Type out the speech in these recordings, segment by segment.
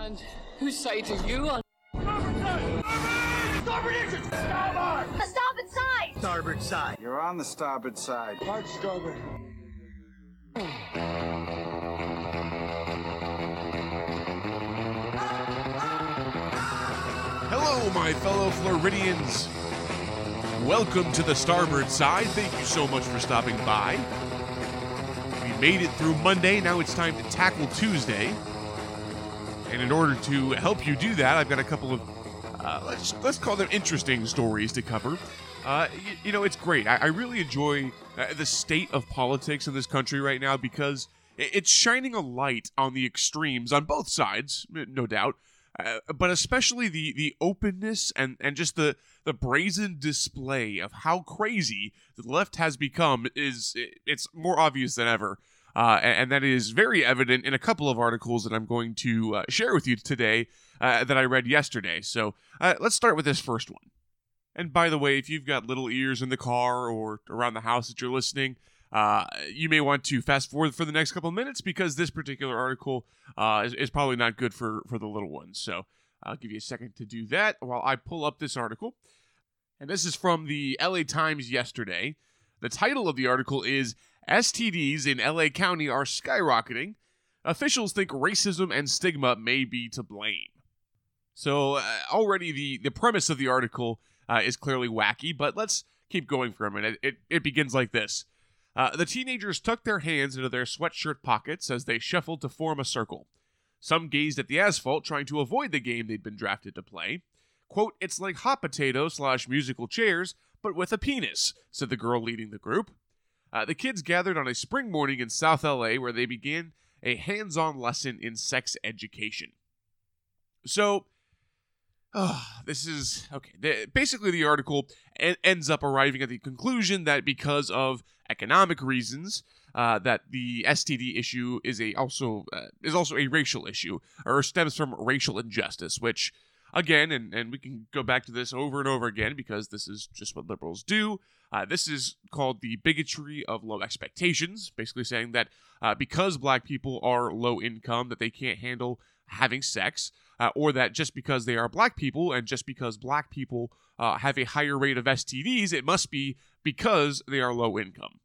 And whose side are you on? Starboard engine! Starboard! The starboard side! Starboard side. You're on the starboard side. Hard starboard. Hello, my fellow Floridians. Welcome to the starboard side. Thank you so much for stopping by. We made it through Monday. Now it's time to tackle Tuesday. And in order to help you do that, I've got a couple of uh, let's let's call them interesting stories to cover. Uh, you, you know, it's great. I, I really enjoy uh, the state of politics in this country right now because it's shining a light on the extremes on both sides, no doubt. Uh, but especially the the openness and and just the the brazen display of how crazy the left has become is it's more obvious than ever. Uh, and, that is very evident in a couple of articles that I'm going to uh, share with you today uh, that I read yesterday. So uh, let's start with this first one. And by the way, if you've got little ears in the car or around the house that you're listening, uh, you may want to fast forward for the next couple of minutes because this particular article uh, is, is probably not good for, for the little ones. So I'll give you a second to do that while I pull up this article. And this is from the LA Times yesterday. The title of the article is STDs in LA County are skyrocketing. Officials think racism and stigma may be to blame. So uh, already the the premise of the article uh, is clearly wacky, but let's keep going for a minute. It it begins like this. Uh, the teenagers tucked their hands into their sweatshirt pockets as they shuffled to form a circle. Some gazed at the asphalt, trying to avoid the game they'd been drafted to play. Quote, it's like hot potato slash musical chairs, but with a penis, said the girl leading the group. Uh, the kids gathered on a spring morning in South LA where they began a hands on lesson in sex education. So, uh, this is okay. The, basically, the article en- ends up arriving at the conclusion that because of economic reasons, uh, that the STD issue is a also uh, is also a racial issue or stems from racial injustice, which again, and, and we can go back to this over and over again because this is just what liberals do. Uh, this is called the bigotry of low expectations, basically saying that uh, because black people are low income, that they can't handle having sex, uh, or that just because they are black people and just because black people uh, have a higher rate of STDs, it must be because they are low income.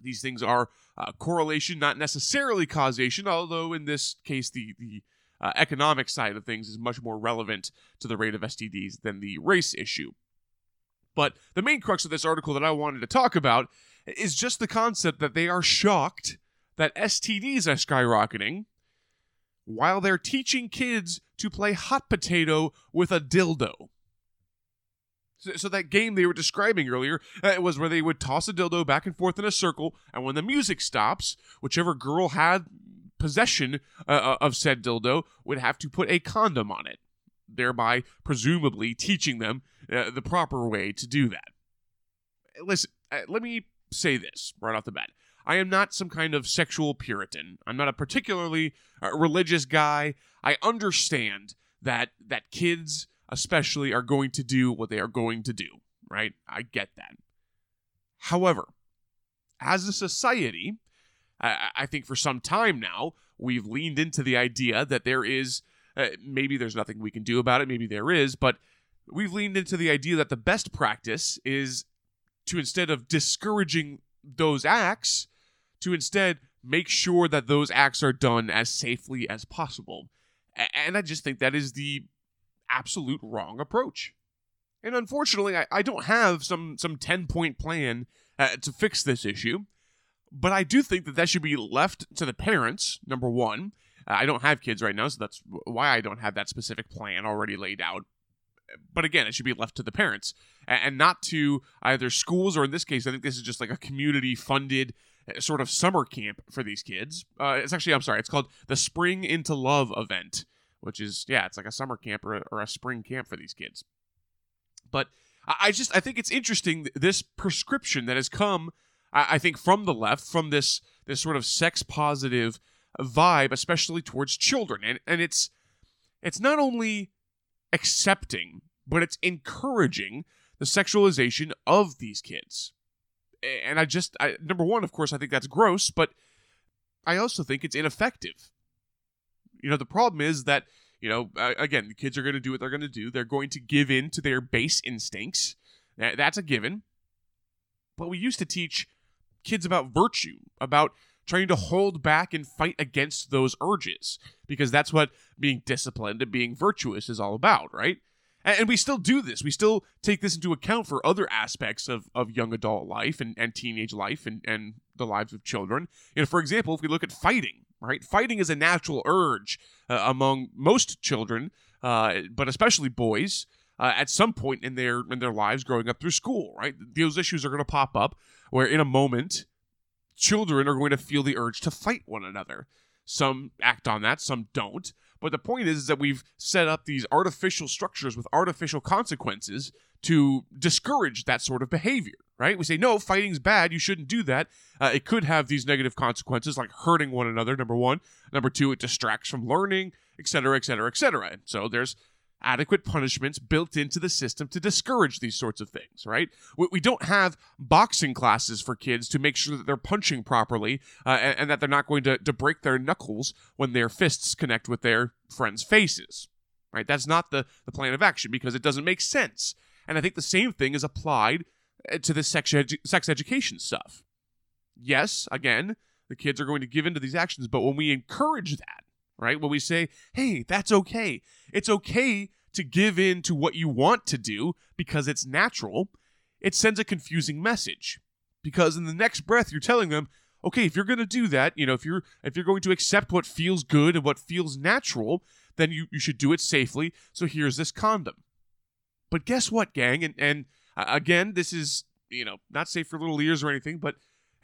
These things are uh, correlation, not necessarily causation, although in this case, the, the uh, economic side of things is much more relevant to the rate of STDs than the race issue. But the main crux of this article that I wanted to talk about is just the concept that they are shocked that STDs are skyrocketing while they're teaching kids to play hot potato with a dildo. So, that game they were describing earlier uh, was where they would toss a dildo back and forth in a circle, and when the music stops, whichever girl had possession uh, of said dildo would have to put a condom on it, thereby presumably teaching them uh, the proper way to do that. Listen, uh, let me say this right off the bat. I am not some kind of sexual puritan. I'm not a particularly uh, religious guy. I understand that that kids especially are going to do what they are going to do, right? I get that. However, as a society, I, I think for some time now, we've leaned into the idea that there is, uh, maybe there's nothing we can do about it, maybe there is, but we've leaned into the idea that the best practice is to instead of discouraging those acts, to instead make sure that those acts are done as safely as possible. And I just think that is the absolute wrong approach. And unfortunately, I, I don't have some some 10 point plan uh, to fix this issue. But I do think that that should be left to the parents, number one. Uh, I don't have kids right now, so that's why I don't have that specific plan already laid out. But again, it should be left to the parents and not to either schools or in this case, I think this is just like a community funded uh, sort of summer camp for these kids. Uh, it's actually, I'm sorry, it's called the Spring into Love event, which is, yeah, it's like a summer camp or a, or a spring camp for these kids. But I just, I think it's interesting this prescription that has come I, I think from the left, from this this sort of sex positive vibe, especially towards children, and and it's it's not only accepting, but it's encouraging the sexualization of these kids. And I just, I, number one, of course, I think that's gross, but I also think it's ineffective. You know, the problem is that You know, again, the kids are going to do what they're going to do. They're going to give in to their base instincts. That's a given. But we used to teach kids about virtue, about trying to hold back and fight against those urges, because that's what being disciplined and being virtuous is all about, right? And, we still do this. We still take this into account for other aspects of, of young adult life and, and teenage life and, and the lives of children. You know, for example, if we look at fighting, right? Fighting is a natural urge uh, among most children, uh, but especially boys. Uh, at some point in their in their lives, growing up through school, right? Those issues are going to pop up where, in a moment, children are going to feel the urge to fight one another. Some act on that, some don't. But the point is, is that we've set up these artificial structures with artificial consequences to discourage that sort of behavior, right? We say, no, fighting's bad. You shouldn't do that. Uh, it could have these negative consequences like hurting one another, number one. Number two, it distracts from learning, et cetera, et cetera, et cetera. And so there's adequate punishments built into the system to discourage these sorts of things, right? We, don't have boxing classes for kids to make sure that they're punching properly uh, and, and that they're not going to, to break their knuckles when their fists connect with their friends' faces, right? That's not the, the plan of action because it doesn't make sense. And I think the same thing is applied uh, to the sex, edu- sex education stuff. Yes, again, the kids are going to give into these actions, but when we encourage that, right? When we say, hey, that's okay. It's okay to give in to what you want to do because it's natural. It sends a confusing message. Because in the next breath, you're telling them, okay, if you're going to do that, you know, if you're if you're going to accept what feels good and what feels natural, then you, you should do it safely. So here's this condom. But guess what, gang? And and uh, again, this is you know not safe for little ears or anything, but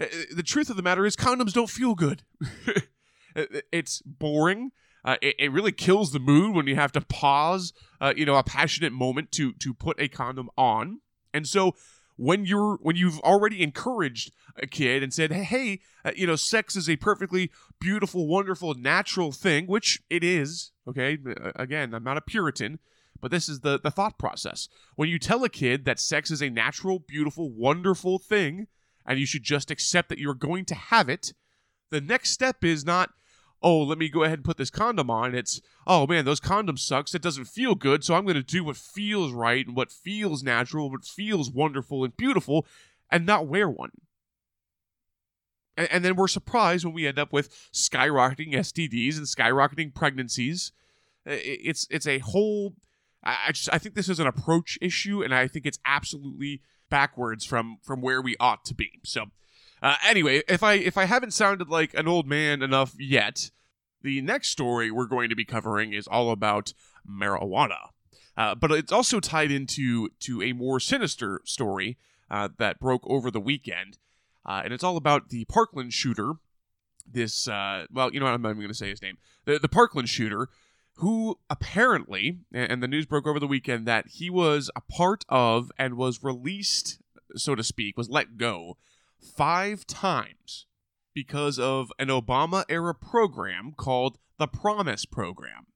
uh, the truth of the matter is condoms don't feel good. it's boring. Uh, it, it, really kills the mood when you have to pause, uh, you know, a passionate moment to to put a condom on. And so when you're when you've already encouraged a kid and said, "Hey, uh, you know, sex is a perfectly beautiful, wonderful, natural thing," which it is. Okay, again, I'm not a Puritan, but this is the the thought process. When you tell a kid that sex is a natural, beautiful, wonderful thing, and you should just accept that you're going to have it, the next step is not oh, let me go ahead and put this condom on. It's, oh man, those condoms sucks. It doesn't feel good. So I'm going to do what feels right and what feels natural, what feels wonderful and beautiful, and not wear one. And, and then we're surprised when we end up with skyrocketing STDs and skyrocketing pregnancies. It's it's a whole. I just I think this is an approach issue, and I think it's absolutely backwards from from where we ought to be. So. Uh, anyway, if I if I haven't sounded like an old man enough yet, the next story we're going to be covering is all about marijuana. Uh, but it's also tied into to a more sinister story uh, that broke over the weekend, uh, and it's all about the Parkland shooter. This, uh, well, you know what? I'm not even going to say his name. The, the Parkland shooter, who apparently, and the news broke over the weekend that he was a part of and was released, so to speak, was let go five times because of an Obama era program called the Promise Program.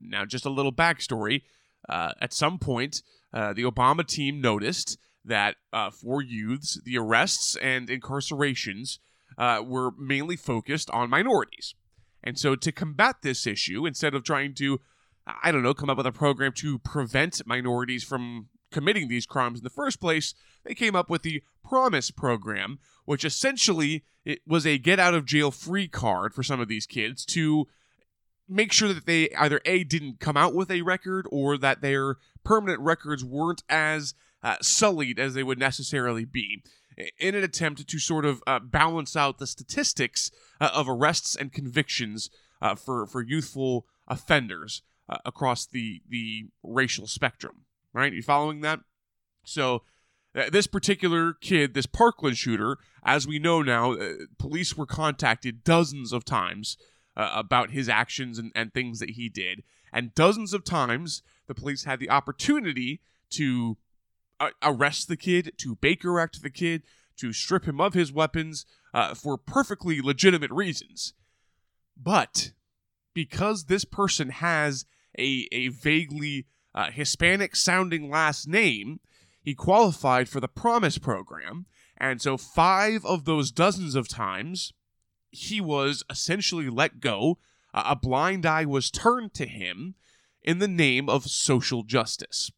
Now, just a little backstory. Uh, at some point, uh, the Obama team noticed that uh, for youths, the arrests and incarcerations uh, were mainly focused on minorities. And so, to combat this issue, instead of trying to, I don't know, come up with a program to prevent minorities from committing these crimes in the first place, they came up with the Promise program, which essentially it was a get out of jail free card for some of these kids to make sure that they either a didn't come out with a record or that their permanent records weren't as uh, sullied as they would necessarily be in an attempt to sort of uh, balance out the statistics uh, of arrests and convictions uh, for for youthful offenders uh, across the the racial spectrum right? You following that? So, uh, this particular kid, this Parkland shooter, as we know now, uh, police were contacted dozens of times uh, about his actions and, and things that he did. And dozens of times, the police had the opportunity to uh, arrest the kid, to Baker Act the kid, to strip him of his weapons uh, for perfectly legitimate reasons. But because this person has a, a vaguely uh, Hispanic sounding last name, he qualified for the Promise program. And so, five of those dozens of times, he was essentially let go uh, a blind eye was turned to him in the name of social justice.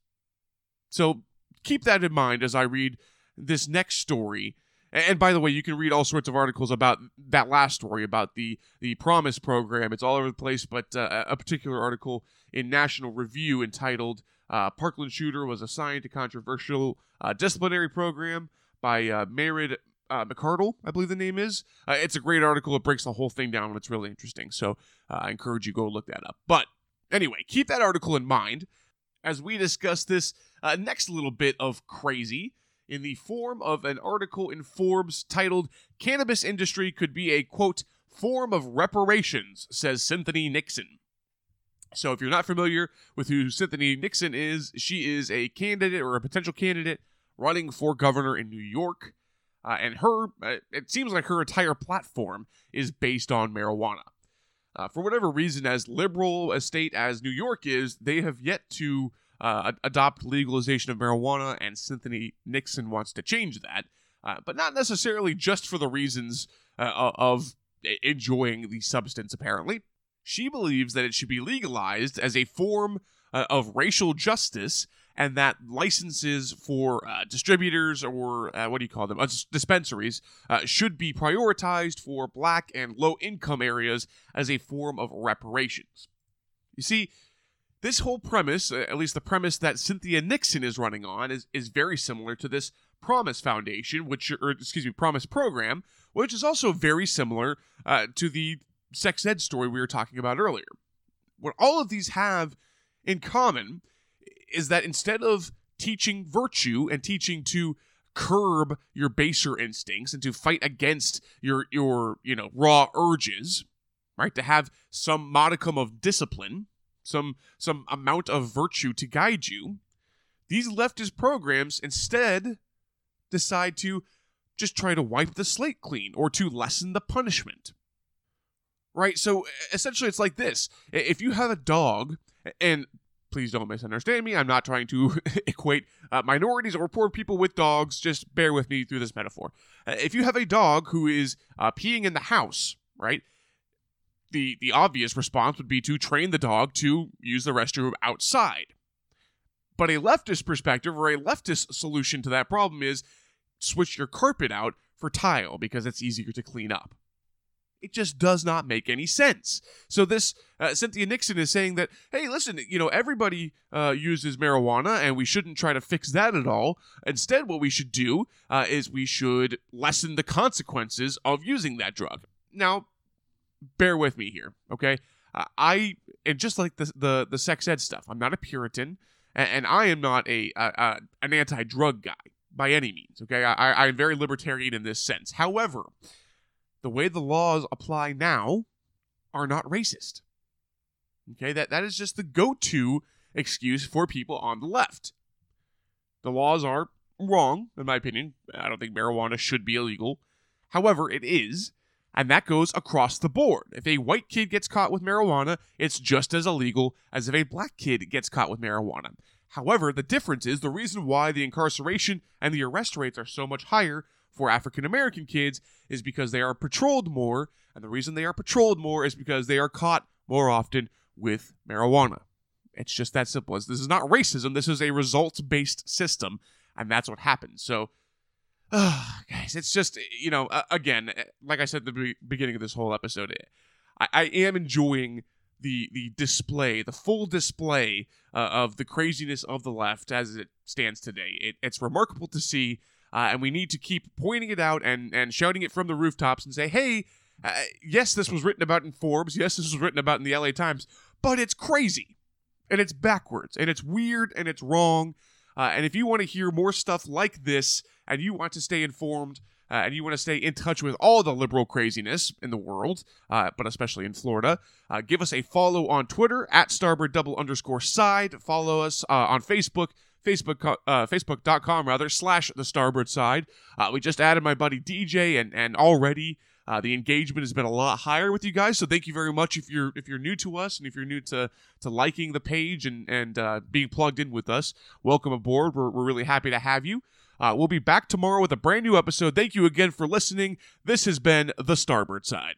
So keep that in mind as I read this next story. And by the way, you can read all sorts of articles about that last story about the the Promise program. It's all over the place, but uh, a particular article in National Review entitled uh, "Parkland Shooter was assigned to controversial uh, disciplinary program by uh, Merritt uh, McCardle, I believe the name is. Uh, it's a great article. It breaks the whole thing down. And it's really interesting. So uh, I encourage you go look that up. But anyway, keep that article in mind as we discuss this uh, next little bit of crazy in the form of an article in Forbes titled "Cannabis Industry Could Be a Quote Form of Reparations," says Cynthia Nixon. So if you're not familiar with who Cynthia Nixon is, she is a candidate or a potential candidate running for governor in New York. Uh, and her, uh, it seems like her entire platform is based on marijuana. Uh, for whatever reason, as liberal a state as New York is, they have yet to uh, adopt legalization of marijuana, and Cynthia Nixon wants to change that, uh, but not necessarily just for the reasons uh, of enjoying the substance, apparently. She believes that it should be legalized as a form of racial justice and that licenses for uh, distributors or uh, what do you call them uh, dispensaries uh, should be prioritized for black and low income areas as a form of reparations you see this whole premise uh, at least the premise that cynthia nixon is running on is, is very similar to this promise foundation which or excuse me promise program which is also very similar uh, to the sex ed story we were talking about earlier. What all of these have in common is that instead of teaching virtue and teaching to curb your baser instincts and to fight against your your you know raw urges right to have some modicum of discipline some some amount of virtue to guide you these leftist programs instead decide to just try to wipe the slate clean or to lessen the punishment right so essentially it's like this if you have a dog and please don't misunderstand me. I'm not trying to equate uh, minorities or poor people with dogs. Just bear with me through this metaphor. Uh, if you have a dog who is uh, peeing in the house, right? The the obvious response would be to train the dog to use the restroom outside. But a leftist perspective or a leftist solution to that problem is switch your carpet out for tile because it's easier to clean up. It just does not make any sense. So this uh, Cynthia Nixon is saying that, hey, listen, you know, everybody uh, uses marijuana, and we shouldn't try to fix that at all. Instead, what we should do uh, is we should lessen the consequences of using that drug. Now, bear with me here, okay? Uh, I and just like the the the sex ed stuff, I'm not a Puritan, and, and I am not a, a, a an anti drug guy by any means. Okay, I, I am very libertarian in this sense. However the way the laws apply now are not racist. Okay, that, that is just the go to excuse for people on the left. The laws are wrong, in my opinion. I don't think marijuana should be illegal. However, it is, and that goes across the board. If a white kid gets caught with marijuana, it's just as illegal as if a black kid gets caught with marijuana. However, the difference is the reason why the incarceration and the arrest rates are so much higher for African American kids is because they are patrolled more, and the reason they are patrolled more is because they are caught more often with marijuana. It's just that simple. This is not racism. This is a results-based system, and that's what happens. So, uh, guys, it's just you know, uh, again, like I said at the beginning of this whole episode, I, I am enjoying the the display, the full display uh, of the craziness of the left as it stands today. It, it's remarkable to see uh, and we need to keep pointing it out and, and shouting it from the rooftops and say, hey, uh, yes, this was written about in Forbes. Yes, this was written about in the LA Times, but it's crazy and it's backwards and it's weird and it's wrong. Uh, and if you want to hear more stuff like this and you want to stay informed, uh, and you want to stay in touch with all the liberal craziness in the world, uh, but especially in Florida, uh, give us a follow on Twitter at starboard double underscore side. Follow us uh, on Facebook Facebook uh, Facebook.com rather slash the Starboard Side. Uh, we just added my buddy DJ, and and already uh, the engagement has been a lot higher with you guys. So thank you very much if you're if you're new to us and if you're new to to liking the page and and uh, being plugged in with us. Welcome aboard. We're we're really happy to have you. Uh, we'll be back tomorrow with a brand new episode. Thank you again for listening. This has been the Starboard Side.